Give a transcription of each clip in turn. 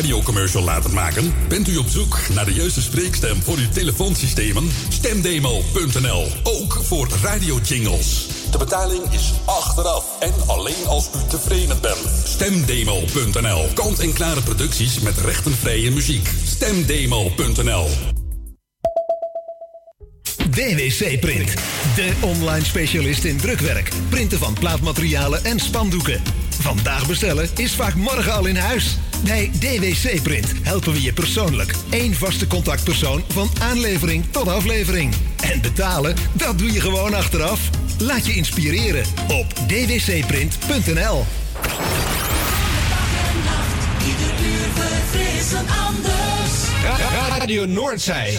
radiocommercial laten maken? Bent u op zoek naar de juiste spreekstem voor uw telefoonsystemen? Stemdemo.nl, ook voor radiojingles. De betaling is achteraf en alleen als u tevreden bent. Stemdemo.nl, kant-en-klare producties met rechtenvrije muziek. Stemdemo.nl. DWC Print. De online specialist in drukwerk, printen van plaatmaterialen en spandoeken. Vandaag bestellen is vaak morgen al in huis. Bij DWC Print helpen we je persoonlijk. Eén vaste contactpersoon van aanlevering tot aflevering. En betalen, dat doe je gewoon achteraf. Laat je inspireren op dwcprint.nl. Ieder uur verfrissen anders. Radio Noordzij.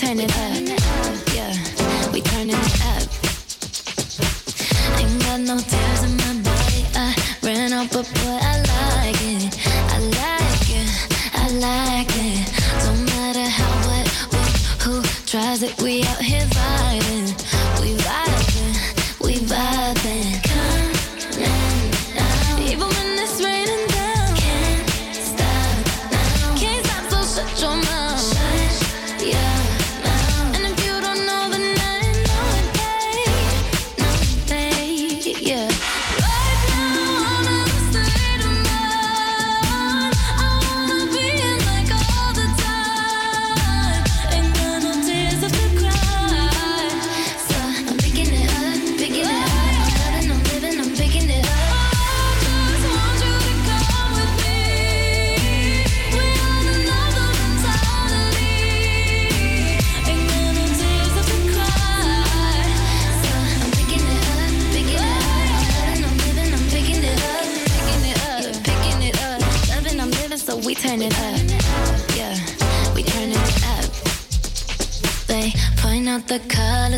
turn it up. Yeah, we turning it up. Ain't got no tears in my body. I ran out, but boy, I like it. I like it. I like it. Don't matter how, what, what who tries it. We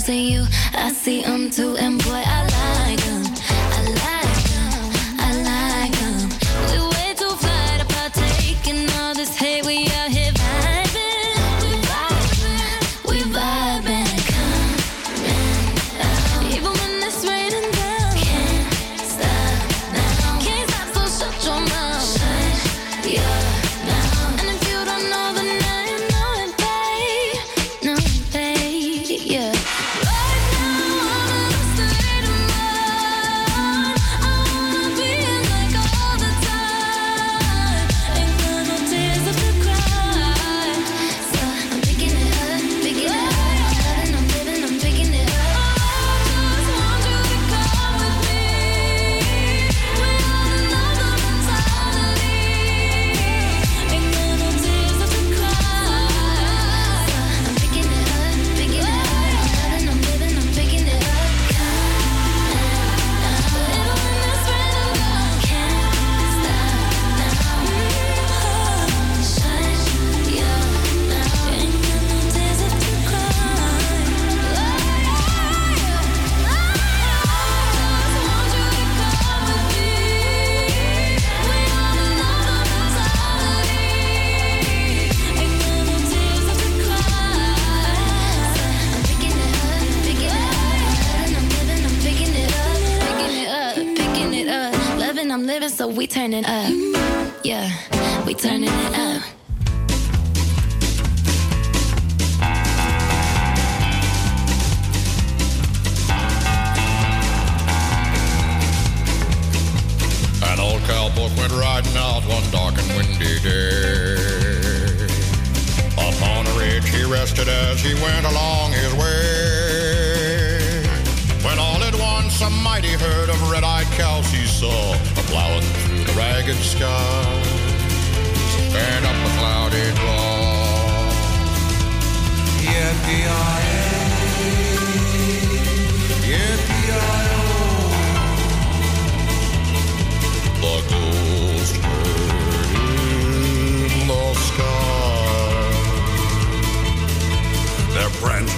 of you. I see them too, and boy, I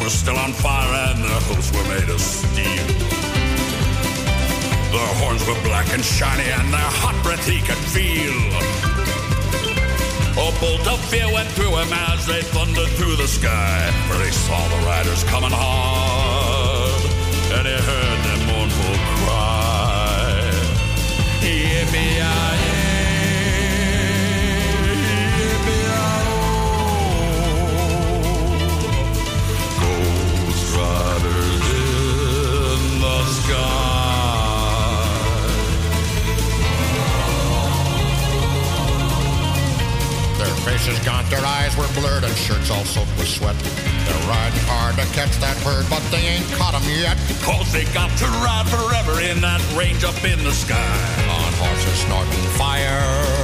were still on fire and their hooves were made of steel. Their horns were black and shiny and their hot breath he could feel. Oh, Philadelphia went through him as they thundered through the sky, for he saw the riders coming hard, and he heard their mournful cry. Yippee-yay! God. faces gaunt, their eyes were blurred, and shirts all soaked with sweat. They're riding hard to catch that bird, but they ain't caught him yet. Cause they got to ride forever in that range up in the sky. On horses snorting fire.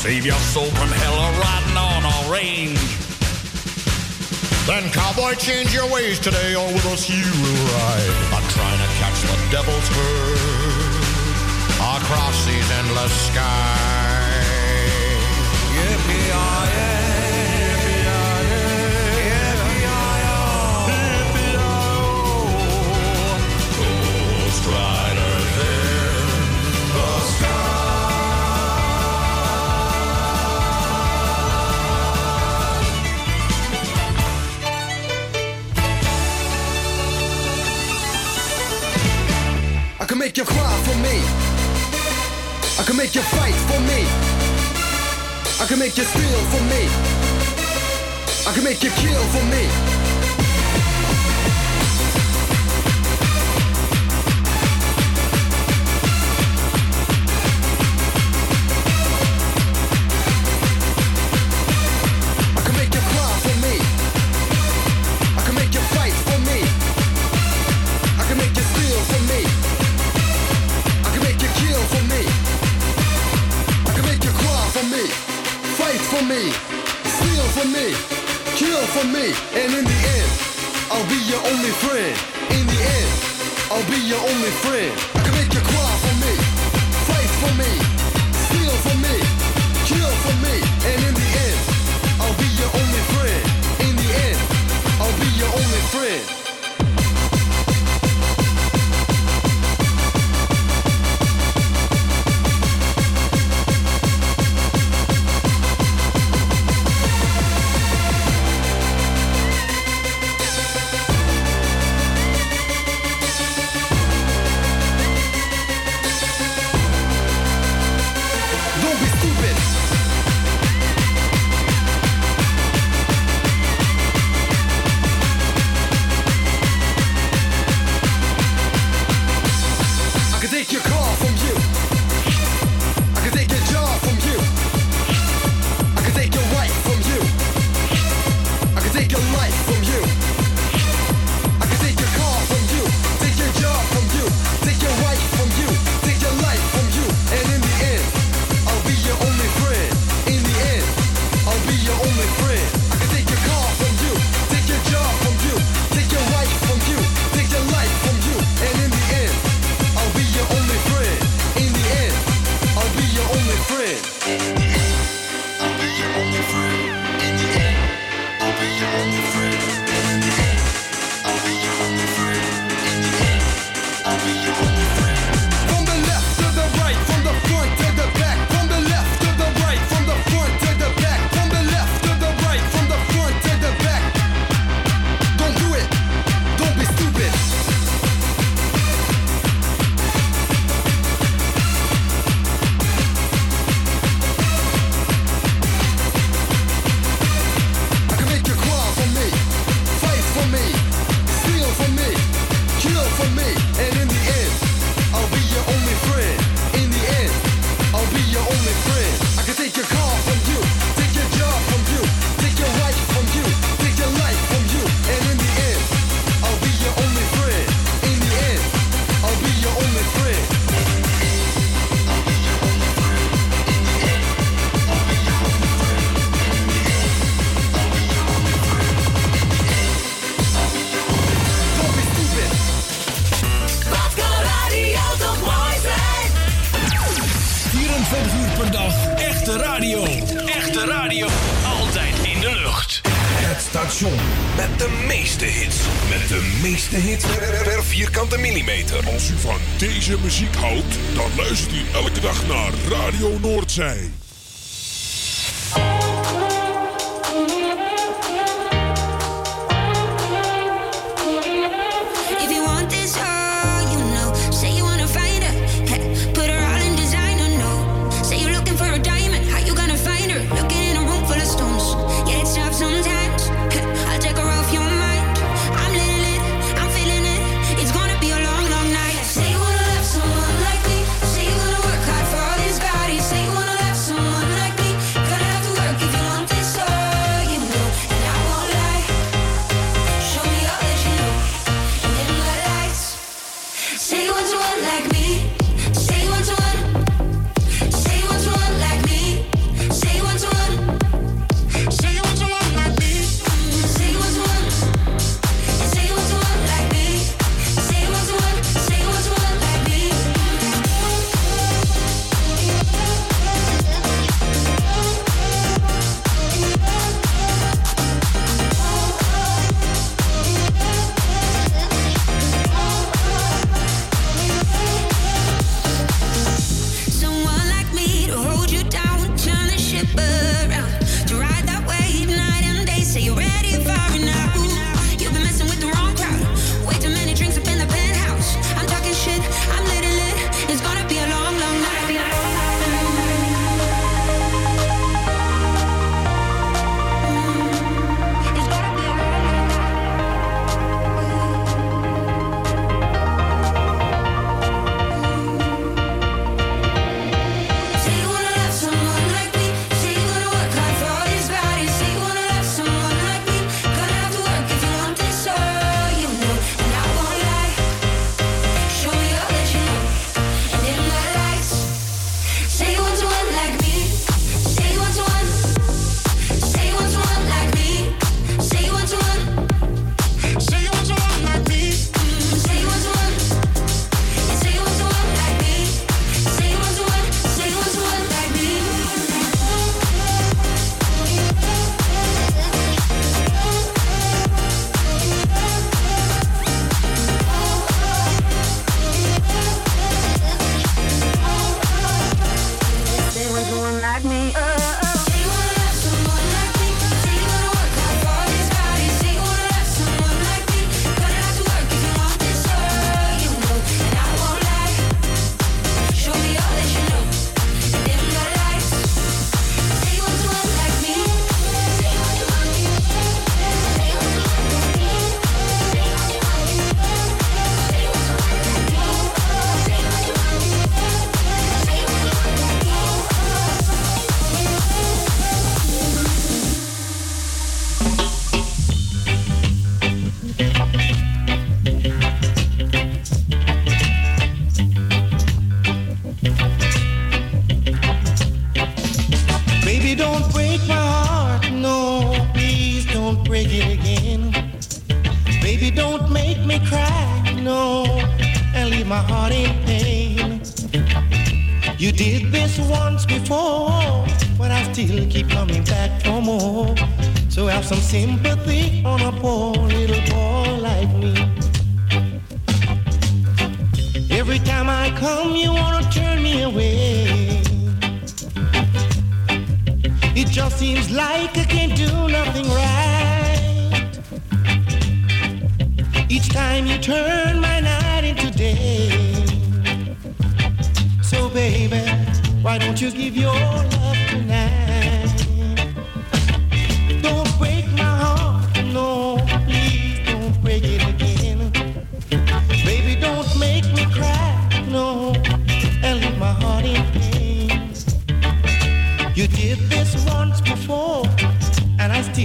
Save your soul from hell or riding on a range. Then, cowboy, change your ways today, or with us you will ride. I'm trying to catch the devil's herd across these endless skies. Yippee-yay. make you cry for me. I can make you fight for me. I can make you steal for me. I can make you kill for me. for me, and in the end, I'll be your only friend. In the end, I'll be your only friend.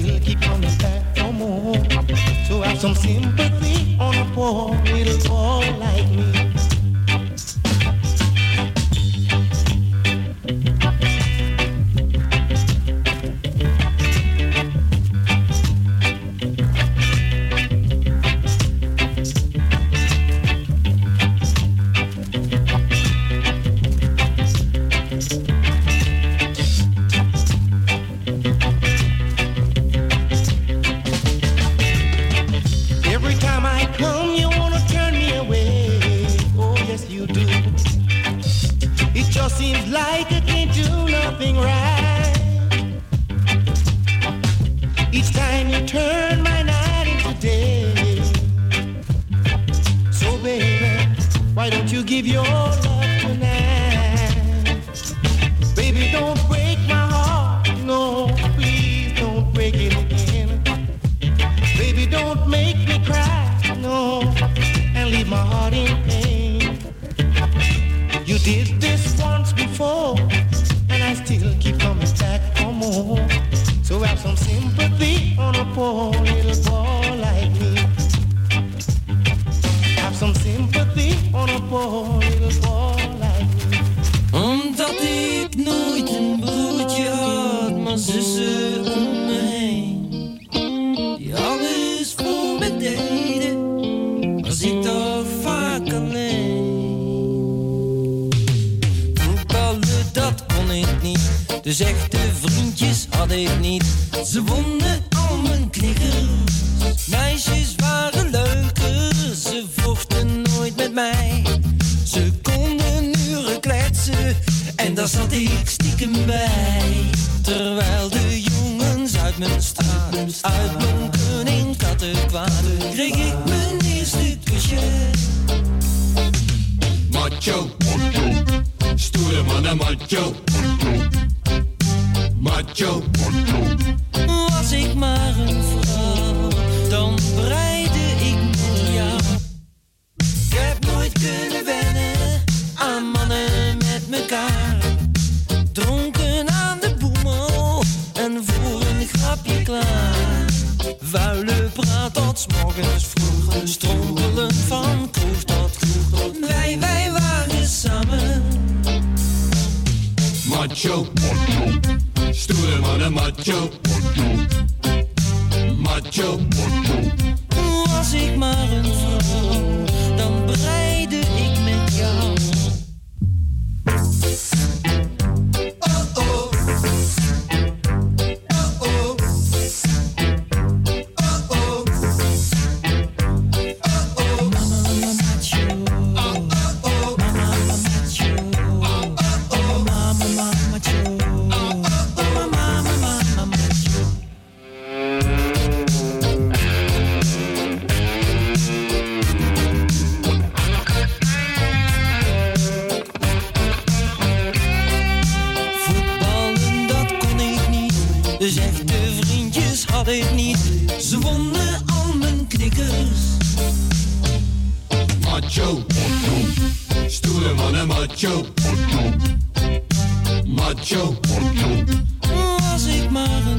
will keep on the side no more. To have some sympathy on a poor little boy like me. vriendjes had ik niet. Ze wonnen al mijn knikkers. Macho, macho. Stoere mannen macho. Macho, macho. Was ik maar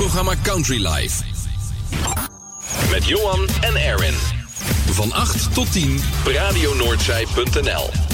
programma Country Life. Met Johan en Erin. Van 8 tot 10 op radionoordzij.nl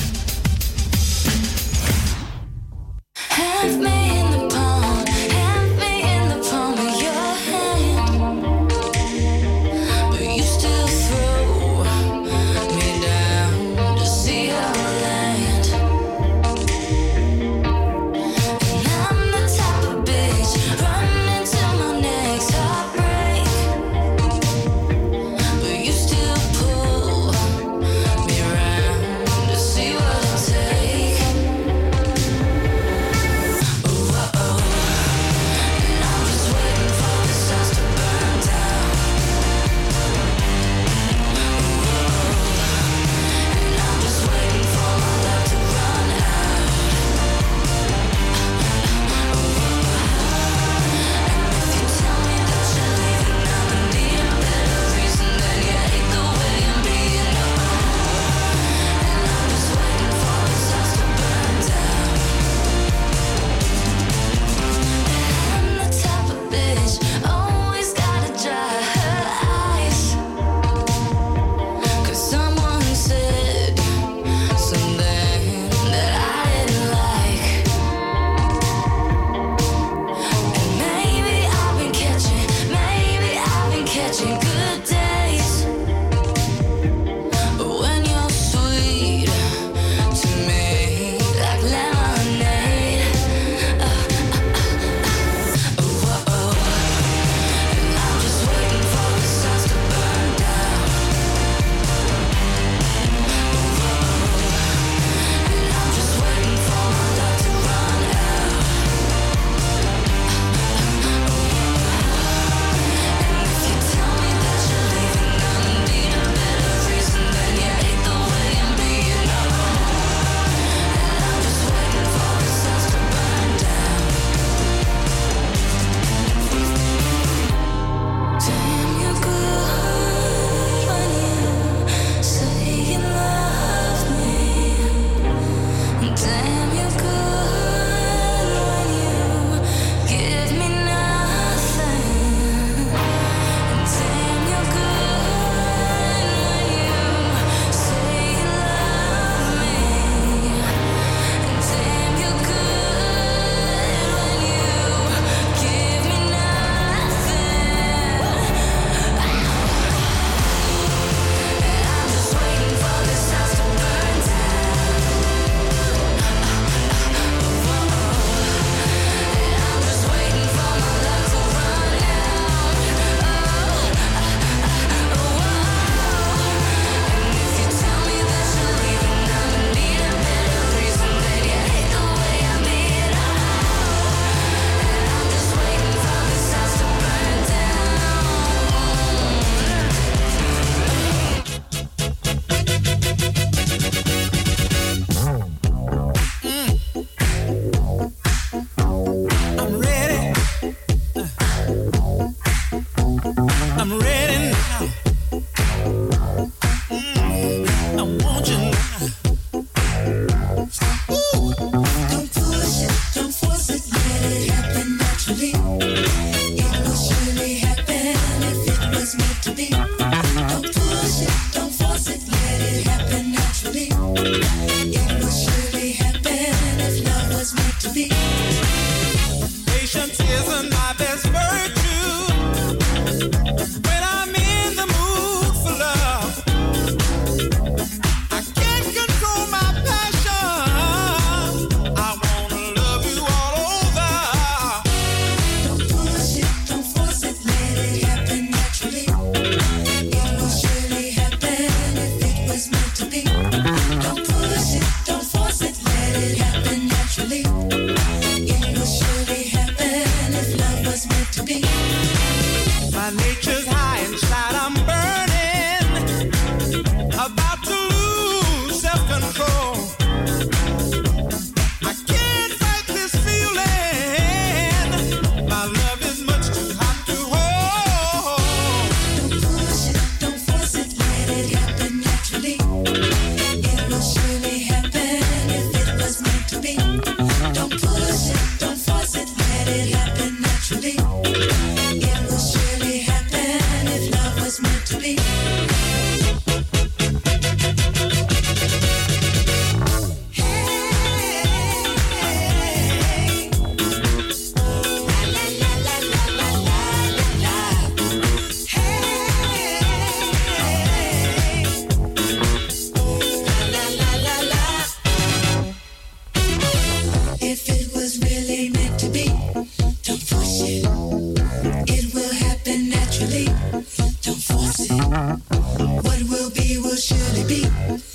will surely be.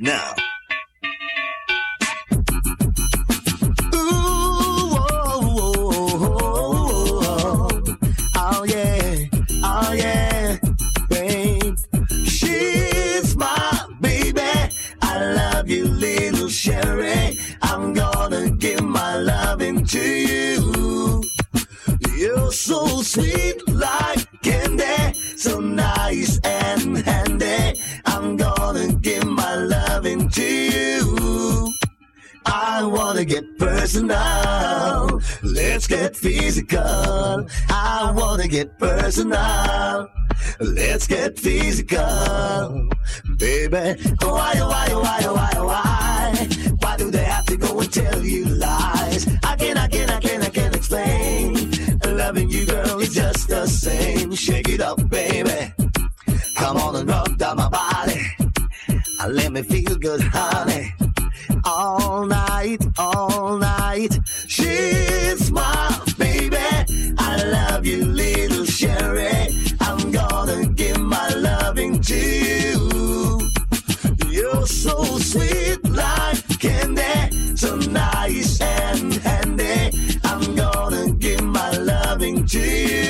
Now. Personal. Let's get physical. I wanna get personal. Let's get physical. Baby, oh, why, oh, why, oh, why, why, why? Why do they have to go and tell you lies? I can, I can, I can, I can explain. Loving you, girl, is just the same. Shake it up, baby. Come on and rub down my body. Let me feel good, honey. All night, all night. She's my baby. I love you, little Sherry. I'm gonna give my loving to you. You're so sweet like candy, so nice and handy. I'm gonna give my loving to you.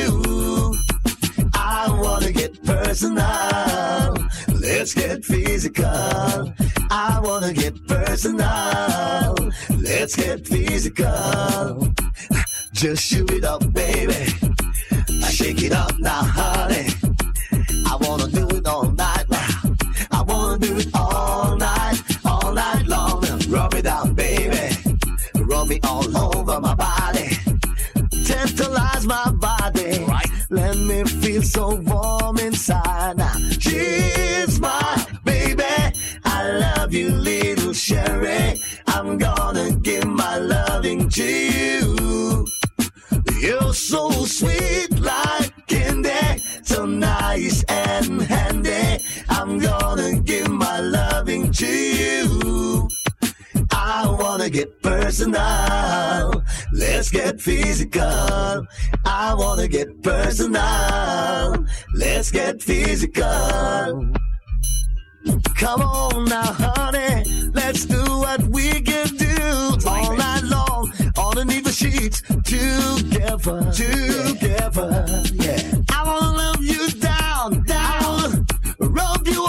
Personal. Let's get physical. I wanna get personal. Let's get physical. Just shoot it up, baby. Shake it up now, honey. I wanna do it all night now. I wanna do it all night, all night long. Rub it down, baby. Rub me all over my body. Tantalize my body. Let me feel so warm inside now. She's my baby. I love you, little Sherry. I'm gonna give my loving to you. You're so sweet like candy, so nice and handy. I'm gonna give my loving to you. I wanna get personal. Let's get physical. I wanna get personal. Let's get physical. Come on now, honey. Let's do what we can do all night long. Underneath the sheets, together, together. Yeah. I wanna love you down, down. Rub you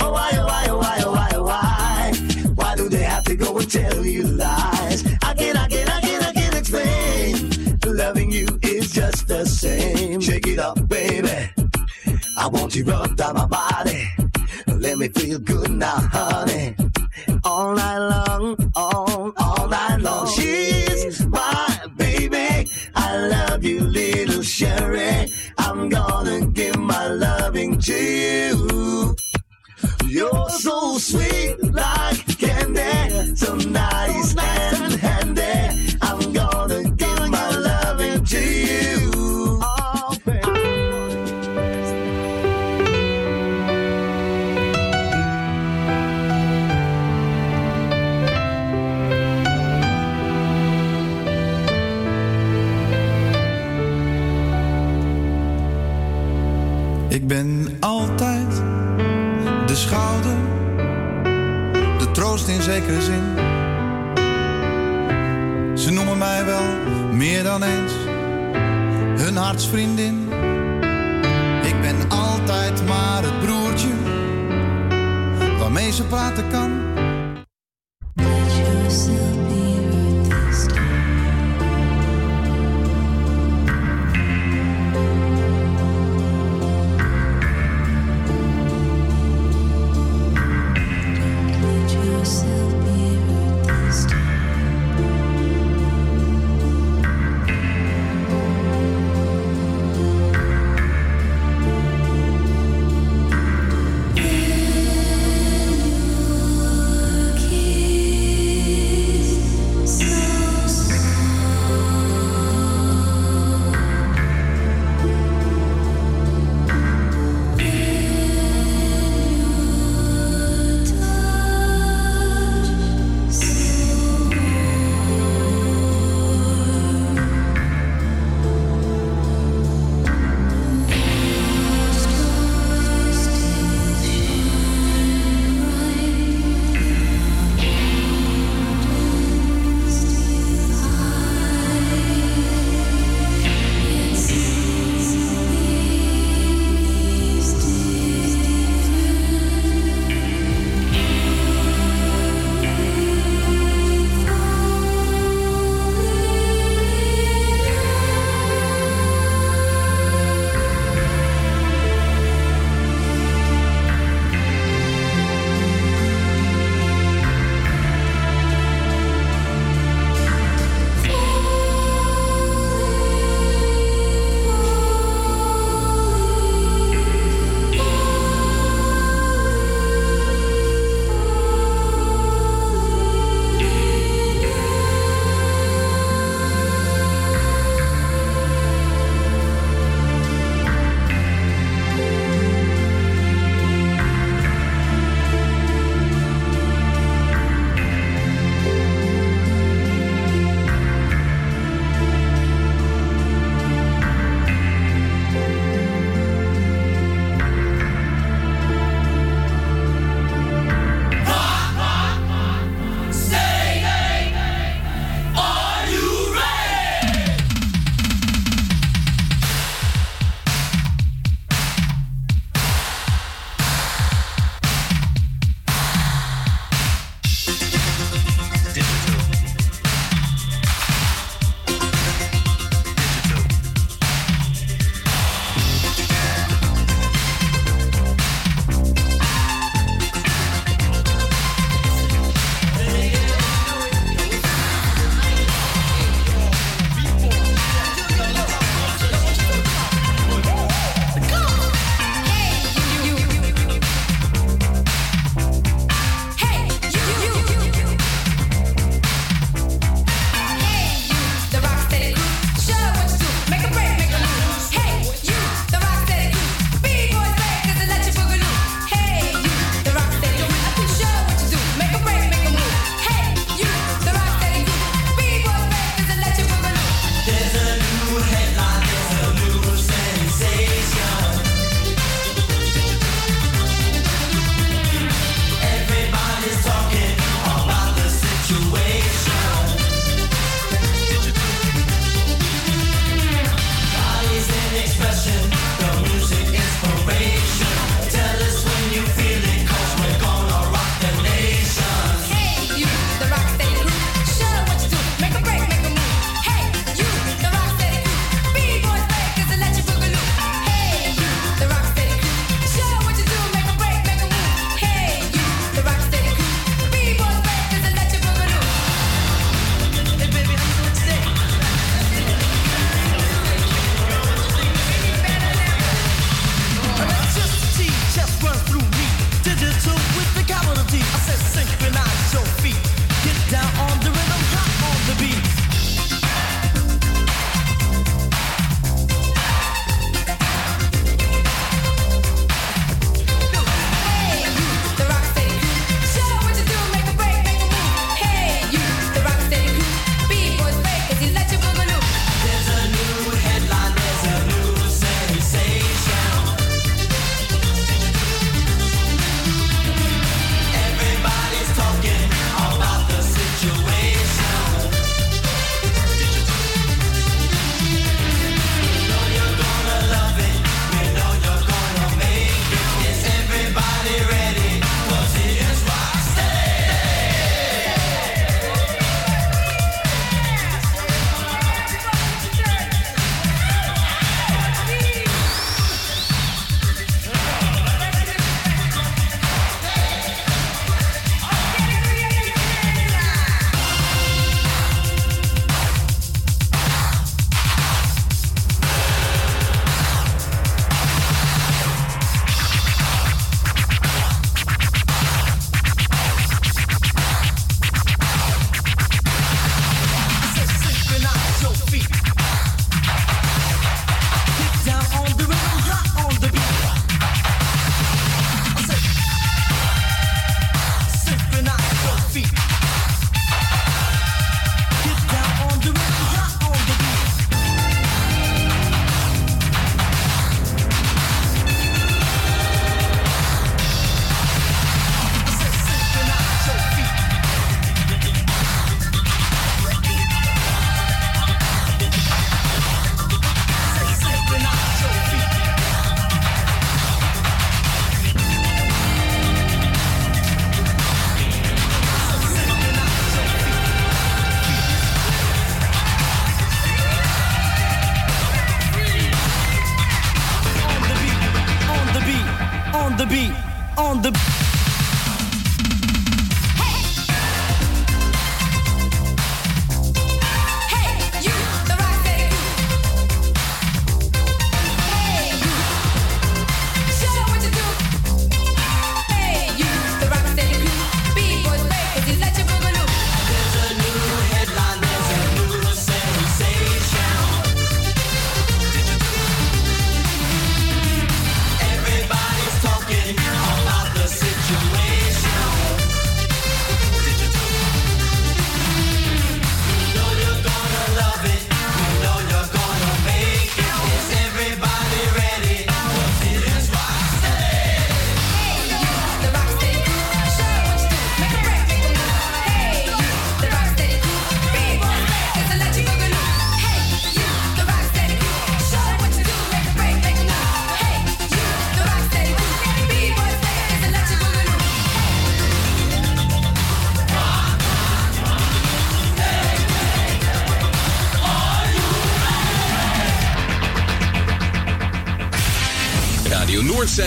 oh why, oh why, oh why, oh why, oh why? Why do they have to go and tell you lies? I can, I can, I can, I can explain. Loving you is just the same. Shake it up, baby. I want you rubbed down my body. Let me feel good now, honey. All night long, all, all night long. She's my baby. I love you, little Sherry. I'm gonna give my loving to you. You're so sweet like candy, so nice and handy. I'm gonna give my loving to you. Ik ben in zekere zin. Ze noemen mij wel meer dan eens hun hartsvriendin. Ik ben altijd maar het broertje waarmee ze praten kan.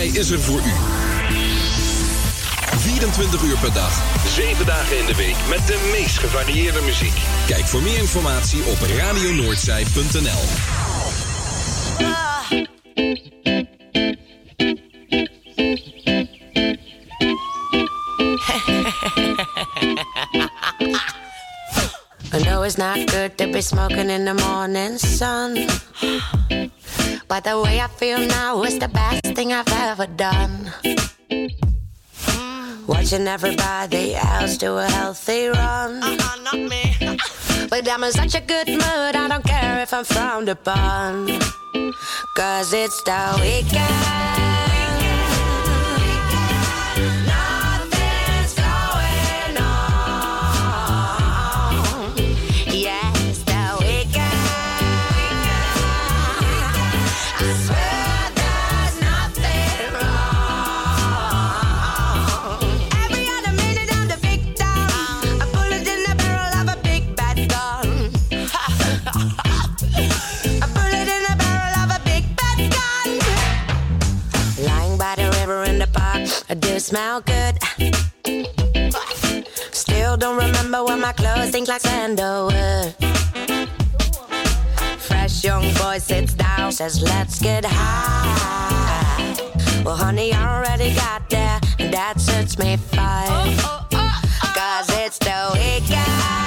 Is er voor u. 24 uur per dag, 7 dagen in de week met de meest gevarieerde muziek. Kijk voor meer informatie op radionoordzij.nl. I know it's not good to be smoking in the morning sun. But the way I feel now is the best thing I've ever done. Watching everybody else do a healthy run. Uh-uh, not me. but I'm in such a good mood, I don't care if I'm frowned upon. Cause it's the weekend. Smell good. Still don't remember when my clothes stink like sandalwood. Fresh young boy sits down, says, Let's get high. Well, honey, I already got there, and that suits me fine. Cause it's the weekend.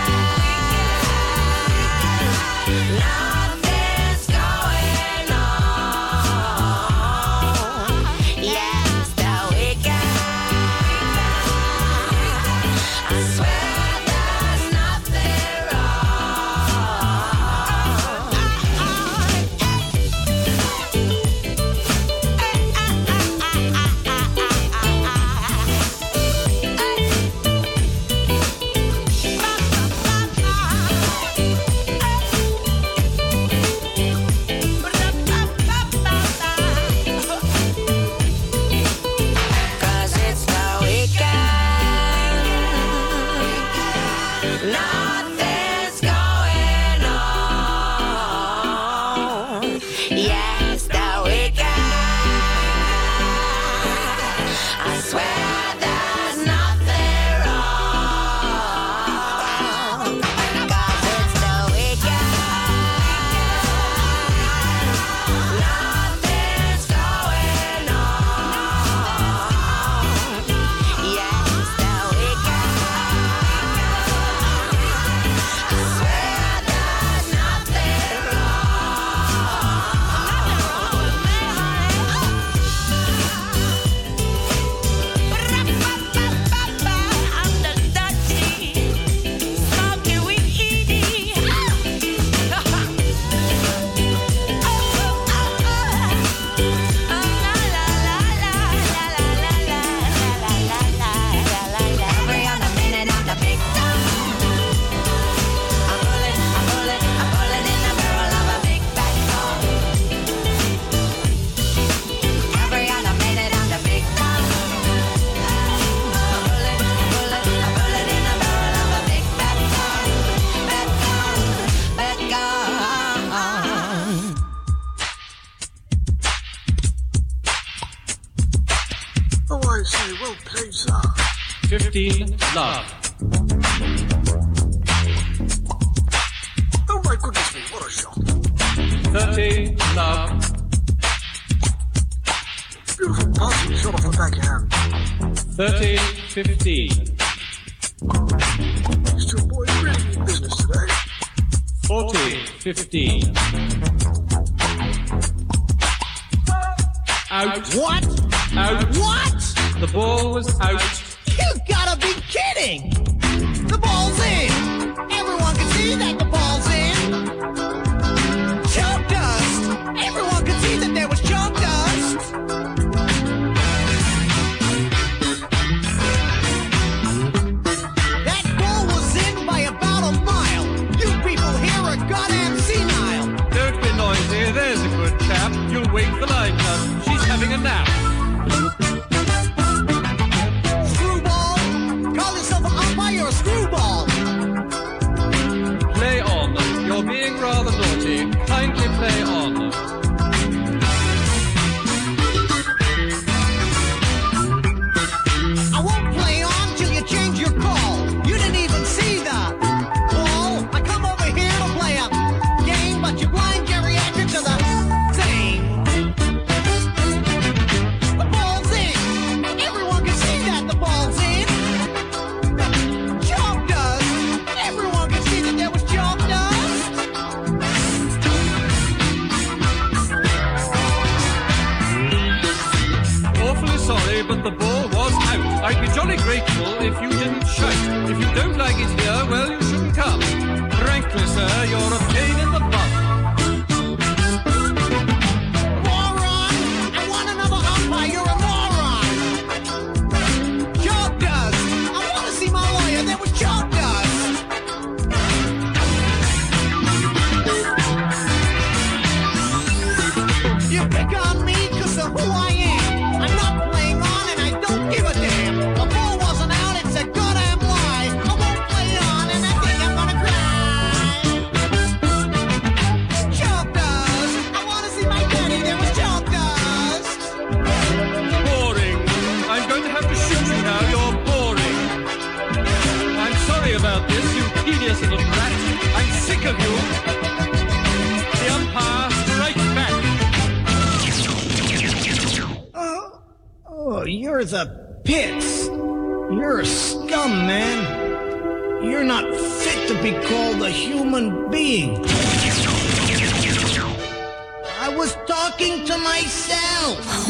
You're the pits. You're a scum, man. You're not fit to be called a human being. I was talking to myself.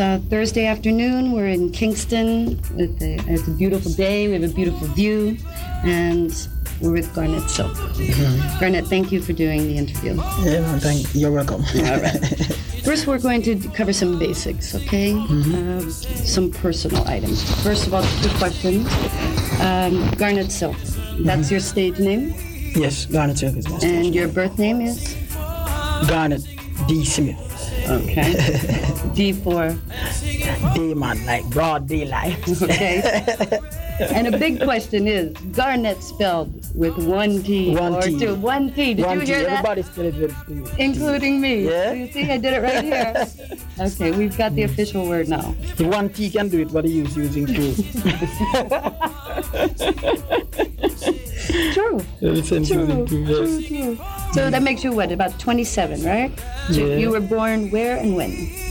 uh, Thursday afternoon. We're in Kingston. A, it's a beautiful day. We have a beautiful view. And we're with Garnet Silk. Mm-hmm. Garnet, thank you for doing the interview. Yeah, thank you. You're welcome. All right. First, we're going to cover some basics, okay? Mm-hmm. Uh, some personal items. First of all, two questions. Um, Garnet Silk, that's mm-hmm. your stage name? Yes, Garnet Silk is my stage And name. your birth name is? Garnet D. Smith. Okay. D for? demon, like broad daylight. okay. and a big question is Garnet spelled with one T one or T. two. One T. Did one you hear T. that? Everybody spelled it with two. Including me. Yeah. You see, I did it right here. okay, we've got the official word now. The one T can do it, What are you using two. True. True. True, true. So that makes you what? About 27, right? So you were born where and when?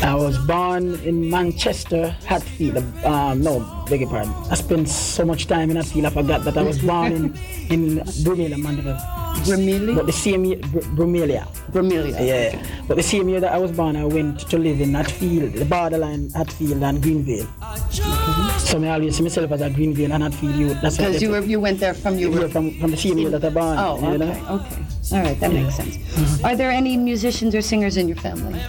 I was born in Manchester, Hatfield. Um, no, beg your pardon. I spent so much time in Hatfield, I forgot that I was born in in Brumelia, Mandeville. Brumelia? But the same year, Br- Brumelia. Brumelia. Yeah. But the same year that I was born, I went to live in Hatfield, the borderline Hatfield and Greenvale. So I always see myself as a Greenvale and Hatfield youth. That's what Because you were you went there from you were from, from the same year that I born. Oh, you okay, know? okay. All right, that makes sense. Are there any musicians or singers in your family?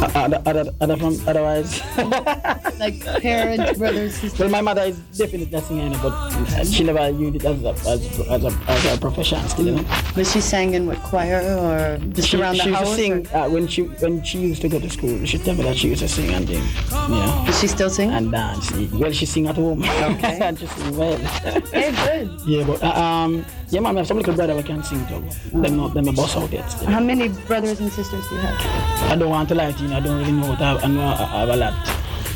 Other, other, other from, otherwise. like parents, brothers, sisters? Well, my mother is definitely a singer, but she never used it as a, as, as a, as a profession still, you know. But she sang in what choir or just she, around the she used house? to sing uh, when she when she used to go to school. She tell me that she used to sing and sing. Yeah. Does she still sing? And dance. Well, she sing at home. Okay. and she sing well. Hey, good. yeah, but uh, um, yeah, mom, I have some little brother who can sing too. Them not them a boss out yet. Still. How many brothers and sisters do you have? I don't want to lie to you. I don't really know. What I, I know I, I have a lot.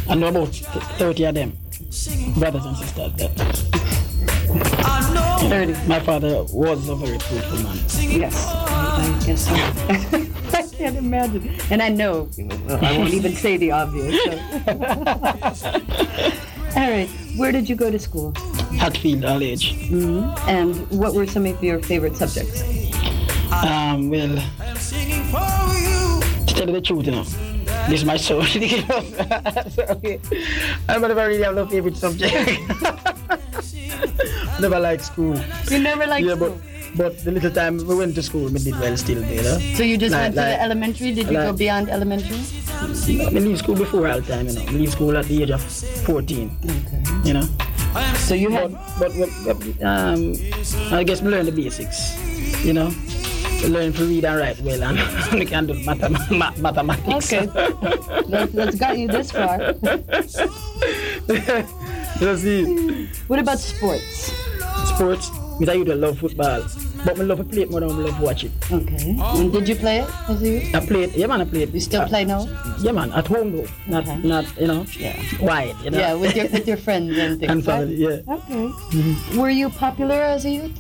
I know about thirty of them, brothers and sisters. That. You know, My father was a very fruitful man. Yes, I, I guess so. I can't imagine. And I know, I won't even say the obvious. so. All right, where did you go to school? Hatfield, College. age. hmm And what were some of your favorite subjects? Um, well, to tell you the truth, you know, this is my soul. so, okay. I never really have no favorite subject. never liked school. You never liked yeah, school? But, but the little time we went to school, we did well still, you know. So you just Like- went to like- the elementary? Did you go beyond elementary? I leave school before all time, you know. I leave school at the age of 14. Okay. You know. So you had. But, but, but um, I guess we learn the basics, you know. Learn to read and write well, and we can do mathem- ma- mathematics. Okay. That, that's got you this far. That's it. What about sports? Sports, because I used to love football. But I love to play it more than I love to watch it. Okay. And did you play it as a youth? I played, yeah man, I played. You still play now? Yeah man, at home though. Not, not you know, yeah. wide, you know. Yeah, with your with your friends and things. And family, right? yeah. Okay. Mm-hmm. Were you popular as a youth?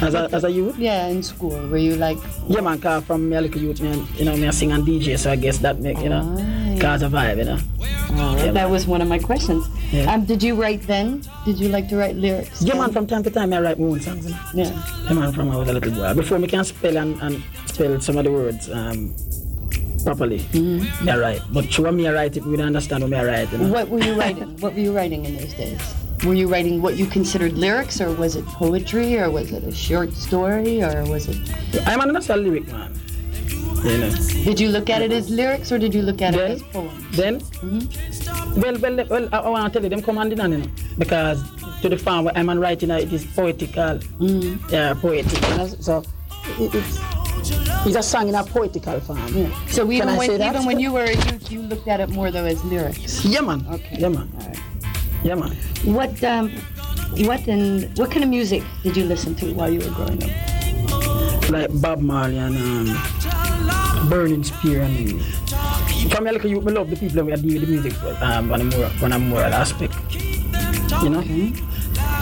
As a, as a youth? Yeah, in school. Were you like? Yeah man, cause from me a little youth, man, you know, me I sing and DJ, so I guess that make, you know, cause a vibe, you know. Yeah, that was one of my questions. Yeah. Um, did you write then? Did you like to write lyrics? Yeah then? man, from time to time I write my own songs, you know. Yeah. Yeah man, from I was a little boy. Before me can spell and, and spell some of the words um, properly, Mm-hmm. me I write. But sure me I write it, we don't understand what me I write, you know. What were you writing? what were you writing in those days? Were you writing what you considered lyrics, or was it poetry, or was it a short story, or was it? I'm an natural lyric man. You know. Did you look at it as lyrics, or did you look at Then- it as poems? Then, Hmm. well, well, well, I, I want to tell you, them come hand in hand, you know, because to the farm where I'm on writing, it is poetical, yeah, poetic. You know? So it, it's it's a song in a poetical form. So Can even when say that? even when you were a youth, you looked at it more though as lyrics. Yeah, man. Okay. Yeah, man. Yeah, man. What um, what and what kind of music did you listen to while you were growing up? Like Bob Marley and um, Burning Spear and from little youth, I love the people that deal with the music um, on a more on a moral aspect. You know.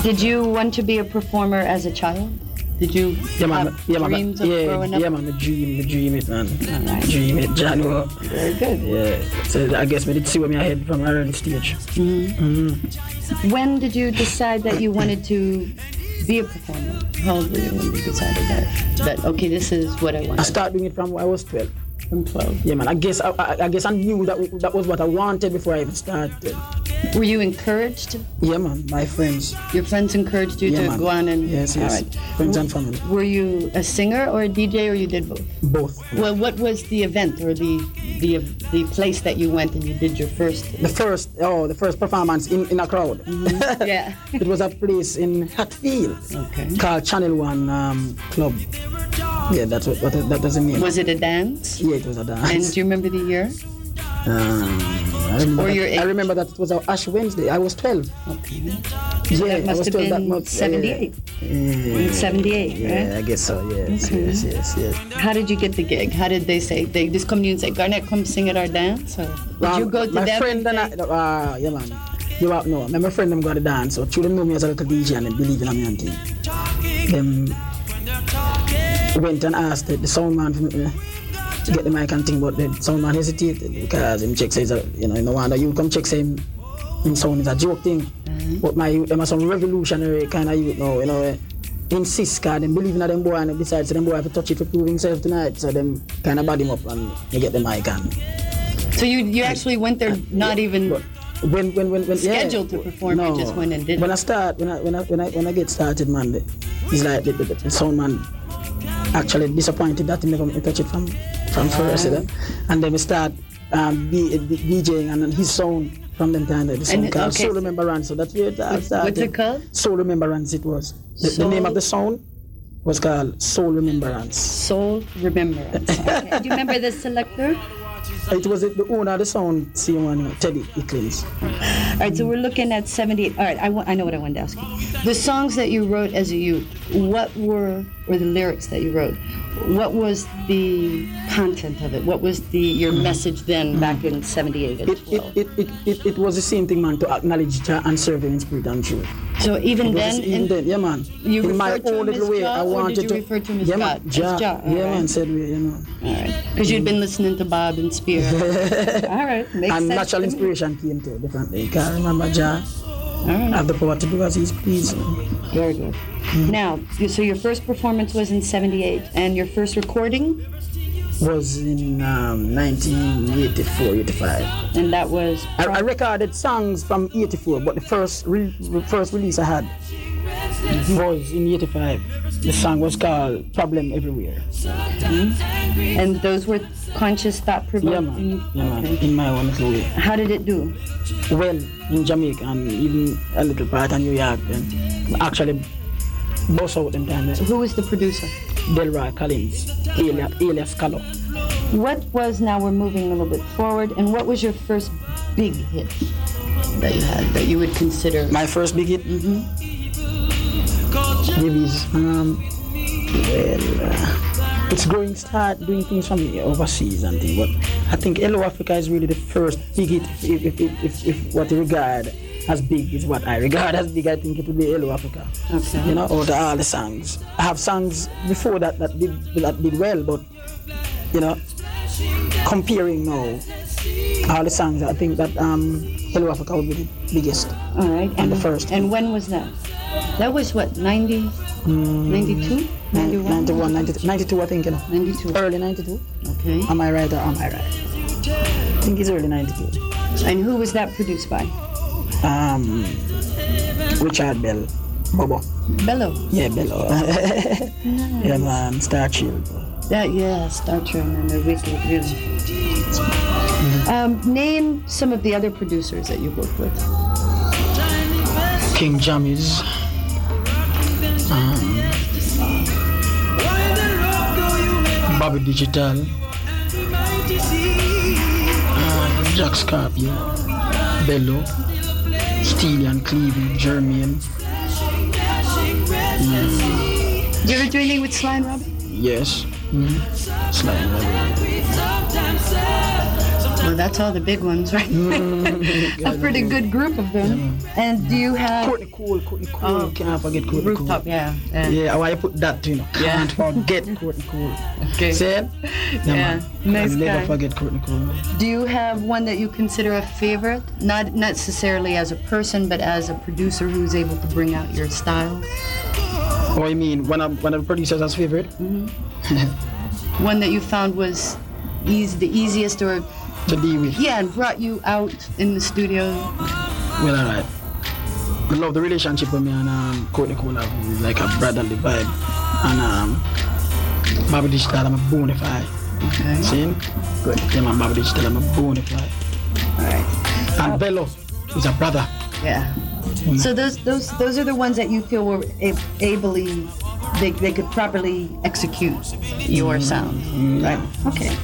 Did you want to be a performer as a child? Did you Yeah, have Yeah, man. dreams of yeah, growing up? yeah, man. Me dream, me dream it, man. Dream it, Jano. Very good. Yeah. So I guess me did see where me ahead from an early stage. Mm-hmm. When did you decide that you wanted to be a performer? How old were you when you decided that? That okay, this is what I want. I started doing it from when I was 12. From 12. Yeah, man. I guess I, I, I guess I knew that that was what I wanted before I even started. Were you encouraged? Yeah, man. My friends. Your friends encouraged you Yeah, to man. go on and Yes, yes. All right. Friends and family. Were you a singer or a DJ, or you did both? Both. Well, what was the event or the the the place that you went and you did your first? The first, oh, the first performance in, in a crowd. yeah. it was a place in Hatfield okay. called Channel One um, Club. Yeah, that's what, what that doesn't mean. Was it a dance? Yeah, it was a dance. And do you remember the year? Um, I remember, that, your I remember that it was Ash Wednesday. I was 12. Okay. Yeah, that I must was have 12 that been month. 78. Yeah. In 78, Yeah, right? I guess so. Yes, Okay. yes, yes, yes. How did you get the gig? How did they say? They just come to you and say, Garnet, come sing at our dance? Or did you Um, go to my them? friend and I, uh, yeah, man. you out know. My friend them got to dance, so children know me as a little DJ and they believe in me and thing. Them went and asked the, the sound man uh, to get the mic and thing, but the sound man hesitated because him check says, uh, you know, you no wonder you come check him, him sound is a joke thing. But my youth, them are some revolutionary kind of youth now, you know. Uh, insist cause them believe in them boy and besides them boy have to touch it to prove himself tonight so them kind of body him up and you get the mic and So you you actually went there not even when when when, when scheduled yeah, to perform. no. You just went and did. When it. I start, when I when I when I, when I get started, man, it's like the, the, the sound man actually disappointed that he never me it from from first, you and then we start um, DJing and then his sound from them time the song called okay. Soul Remembrance. So that's where it What's- started. what's it called? Soul Remembrance. It was the, the name of the song was called Soul Remembrance. Soul Remembrance. Okay. Do you remember the selector? It was the, the owner of the sound, same one, Teddy Icklins. All right, so we're looking at 78. All right, I, wa- I know what I wanted to ask you. The songs that you wrote as a youth, what were, or the lyrics that you wrote, what was the content of it? What was the your message then back in 78 and It, it, it, it, it, it was the same thing, man, to acknowledge Jah and serve him in spirit and truth. So even It was then, the- in- then, yeah, man. You in my referred to own him as little way, Jah, I or did wanted you to. refer to him as yeah, God? man, As Jah, Jah, all yeah, man, said we, you know. All right, because you'd been listening to Bob and Spear. All right, makes and natural inspiration came to differently. Can't remember Jah. right. have the power to do as he's pleased. Very good. Now, so your first performance was in 78, and your first recording? Was in um, 1984, 85. And that was? I, I recorded songs from 84, but the first re- first release I had was in 85. The song was called Problem Everywhere. And those were conscious thought provoking? Yeah, man. Yeah, man. In my own little way. How did it do? Well, in Jamaica and even a little part of New York, and actually both out them time. Who was the producer? Delroy Collins, alias, alias Calo. What was, now we're moving a little bit forward, and what was your first big hit that you had that you would consider? My first big hit? Mm-hmm. Maybe it's, um, well, uh, it's growing, start doing things from overseas and things, but I think Hello Africa is really the first big hit, if, if, if, if, if what you regard as big is what I regard as big, I think it will be Hello Africa. Okay. You know, out of all the songs. I have songs before that that did, that did well, but, you know, comparing now, all the songs, I think that um, Hello Africa would be the biggest. All right. And the first. And when was that? That was what, 90? 92? 91? 91, 92, 92 I think, you know. 92. Early 92. Okay. Am I right or am I right? I think it's early 92. And who was that produced by? Um, Richard Bell. Bobo. Bello. Yeah, Bello. yeah, man. Star Shield. That, yeah, Star Trail and the Wicked, really. Um, name some of the other producers that you've worked with. King Jammy's. Um, Bobby Digital. Um, Jack Scorpio. Bello. Steely and Cleveland. Jermaine. Mm, you ever do anything with Sly and Robbie? yes. Mm. Slime Well, that's all the big ones, right? Mm-hmm. A pretty good group of them. And do you have Courtney Cole, Courtney Cole. Oh, Can't forget Courtney rooftop? Cole. Yeah. Yeah. Yeah, oh, why you put that, you know? Yeah. Can't forget Courtney Cole. Okay. See? Yeah, Yeah, man. nice I'll never guy. forget Courtney Cole. Do you have one that you consider a favorite? Not necessarily as a person, but as a producer who's able to bring out your style. Oh, you mean one of one of the producers as favorite? Mm-hmm. One that you found was easy, the easiest, or to deal with. Yeah, and brought you out in the studio. Well, alright. I love the relationship with me and um, Courtney Cole have like a brotherly vibe. And um, Bobby Digital, I'm a bona fide. Okay. See? Good. Yeah, man, Bobby Digital, I'm a bona fide. Alright. And Bello is a brother. Yeah. So those those those are the ones that you feel were ably they, they could properly execute your sound, right? Okay.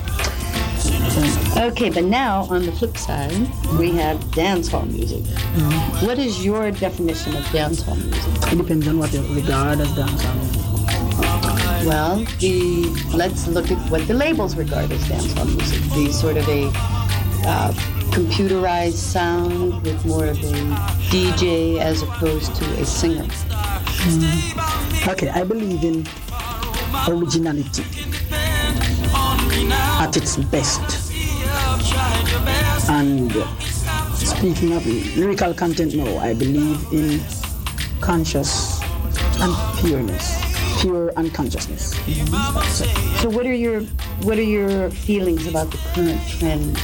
Okay, but now on the flip side, we have dancehall music. What is your definition of dancehall music? It depends on what you regard as dancehall music. Well, the let's look at what the labels regard as dancehall music. The sort of a uh, computerized sound with more of a DJ as opposed to a singer? Mm. Okay, I believe in originality at its best. And speaking of lyrical content now, I believe in conscious and pureness, pure unconsciousness. So what are your what are your feelings about the current trend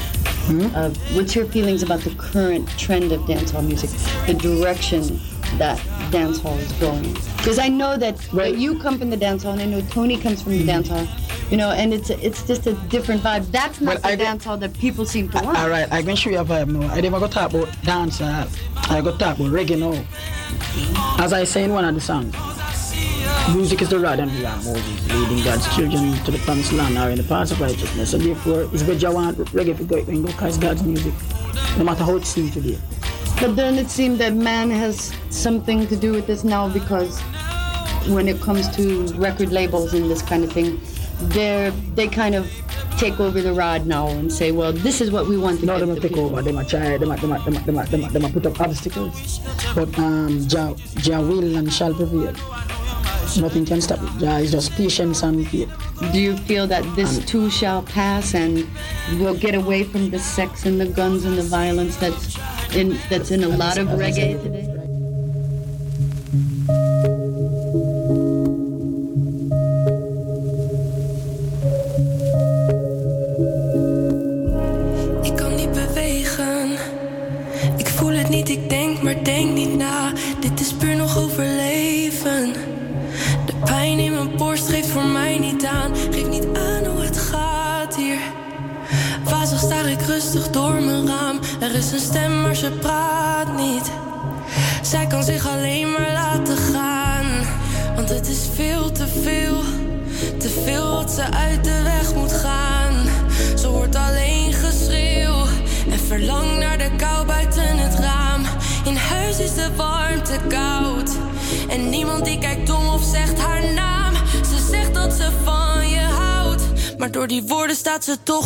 hmm? of what's your feelings about the current trend of dancehall music, the direction that dancehall is going? Because I know that that you come from the dancehall, and I know Tony comes from the dancehall. You know, and it's it's just a different vibe. That's not the dancehall that people seem to want. All right, I'm going to show you a vibe now. I never got talk about dance. Uh, I got talk about reggae now. As I say in one of the songs, music is the rod and we are Moses, leading God's children to the promised land or in the paths of righteousness. So therefore, it's where you want reggae to go and go cause God's music, no matter how it seems today. But then it seemed that man has something to do with this now because when it comes to record labels and this kind of thing, they're they kind of take over the rod now and say, well, this is what we want to No, give they might take people. over. They might try. They might, they might, they might, they might, they might, they might put up obstacles. But um, Jah, Jah will and shall prevail. Nothing can stop it. Jah is just patience and faith. Do you feel that this too shall pass and we'll get away from the sex and the guns and the violence that's in that's in a lot of reggae today? Ze toch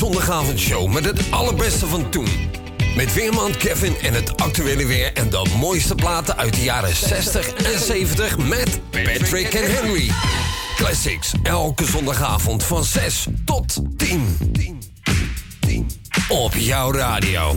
zondagavondshow met het allerbeste van toen. Met weerman Kevin en het actuele weer en de mooiste platen uit de jaren 60 en 70 met Patrick en Henry. Classics, elke zondagavond van 6 tot 10. Op jouw radio.